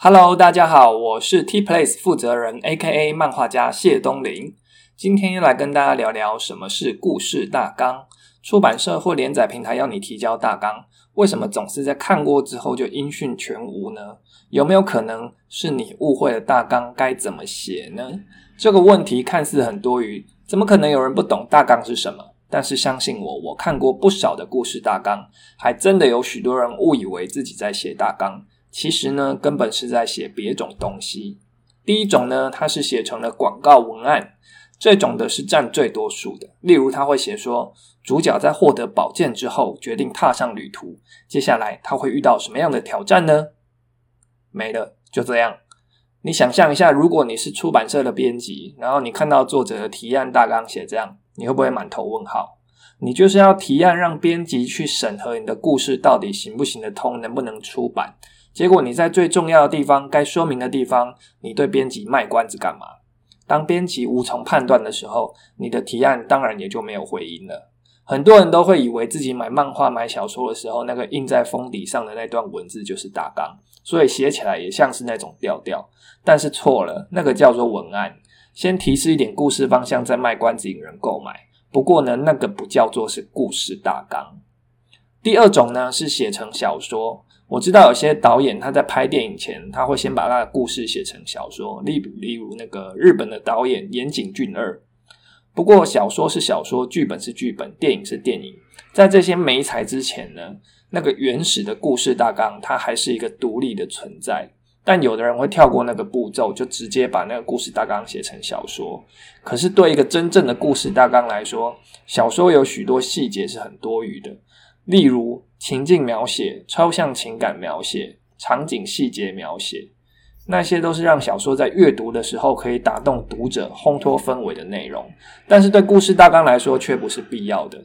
Hello，大家好，我是 T Place 负责人，A.K.A 漫画家谢东林。今天又来跟大家聊聊什么是故事大纲。出版社或连载平台要你提交大纲，为什么总是在看过之后就音讯全无呢？有没有可能是你误会了大纲该怎么写呢？这个问题看似很多余，怎么可能有人不懂大纲是什么？但是相信我，我看过不少的故事大纲，还真的有许多人误以为自己在写大纲，其实呢，根本是在写别种东西。第一种呢，它是写成了广告文案，这种的是占最多数的。例如，他会写说，主角在获得宝剑之后，决定踏上旅途，接下来他会遇到什么样的挑战呢？没了，就这样。你想象一下，如果你是出版社的编辑，然后你看到作者的提案大纲写这样。你会不会满头问号？你就是要提案让编辑去审核你的故事到底行不行得通，能不能出版？结果你在最重要的地方、该说明的地方，你对编辑卖关子干嘛？当编辑无从判断的时候，你的提案当然也就没有回音了。很多人都会以为自己买漫画、买小说的时候，那个印在封底上的那段文字就是大纲，所以写起来也像是那种调调。但是错了，那个叫做文案。先提示一点故事方向，再卖关子引人购买。不过呢，那个不叫做是故事大纲。第二种呢是写成小说。我知道有些导演他在拍电影前，他会先把他的故事写成小说。例如，例如那个日本的导演岩井俊二。不过小说是小说，剧本是剧本，电影是电影。在这些美材之前呢，那个原始的故事大纲，它还是一个独立的存在。但有的人会跳过那个步骤，就直接把那个故事大纲写成小说。可是对一个真正的故事大纲来说，小说有许多细节是很多余的，例如情境描写、抽象情感描写、场景细节描写，那些都是让小说在阅读的时候可以打动读者、烘托氛围的内容。但是对故事大纲来说却不是必要的，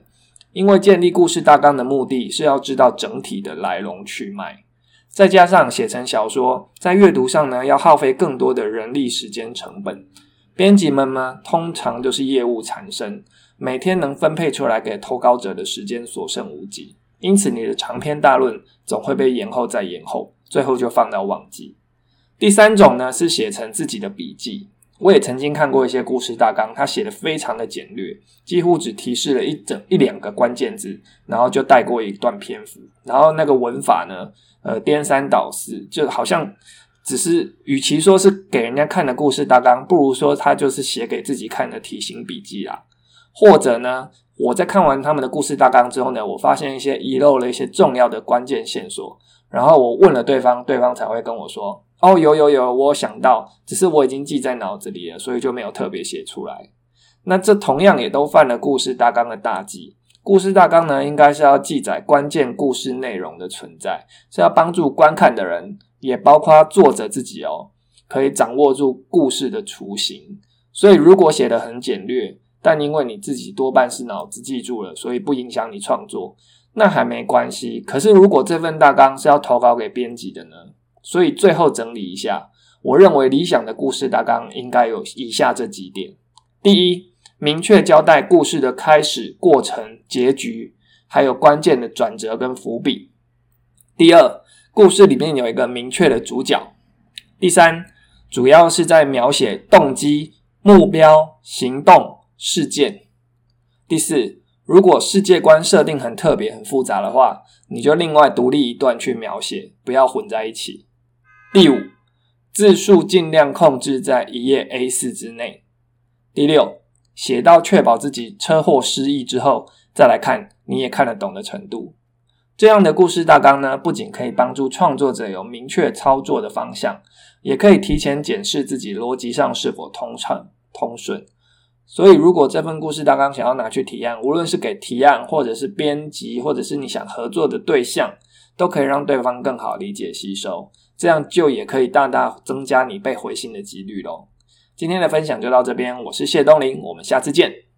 因为建立故事大纲的目的是要知道整体的来龙去脉。再加上写成小说，在阅读上呢，要耗费更多的人力、时间成本。编辑们呢，通常就是业务缠身，每天能分配出来给投稿者的时间所剩无几。因此，你的长篇大论总会被延后再延后，最后就放到忘记。第三种呢，是写成自己的笔记。我也曾经看过一些故事大纲，他写的非常的简略，几乎只提示了一整一两个关键字，然后就带过一段篇幅，然后那个文法呢？呃，颠三倒四，就好像只是，与其说是给人家看的故事大纲，不如说他就是写给自己看的题型笔记啊。或者呢，我在看完他们的故事大纲之后呢，我发现一些遗漏了一些重要的关键线索，然后我问了对方，对方才会跟我说：“哦，有有有，我想到，只是我已经记在脑子里了，所以就没有特别写出来。”那这同样也都犯了故事大纲的大忌。故事大纲呢，应该是要记载关键故事内容的存在，是要帮助观看的人，也包括作者自己哦，可以掌握住故事的雏形。所以，如果写的很简略，但因为你自己多半是脑子记住了，所以不影响你创作，那还没关系。可是，如果这份大纲是要投稿给编辑的呢？所以，最后整理一下，我认为理想的故事大纲应该有以下这几点：第一。明确交代故事的开始、过程、结局，还有关键的转折跟伏笔。第二，故事里面有一个明确的主角。第三，主要是在描写动机、目标、行动、事件。第四，如果世界观设定很特别、很复杂的话，你就另外独立一段去描写，不要混在一起。第五，字数尽量控制在一页 A 四之内。第六。写到确保自己车祸失忆之后，再来看你也看得懂的程度。这样的故事大纲呢，不仅可以帮助创作者有明确操作的方向，也可以提前检视自己逻辑上是否通畅通顺。所以，如果这份故事大纲想要拿去提案，无论是给提案，或者是编辑，或者是你想合作的对象，都可以让对方更好理解吸收，这样就也可以大大增加你被回信的几率喽。今天的分享就到这边，我是谢东林，我们下次见。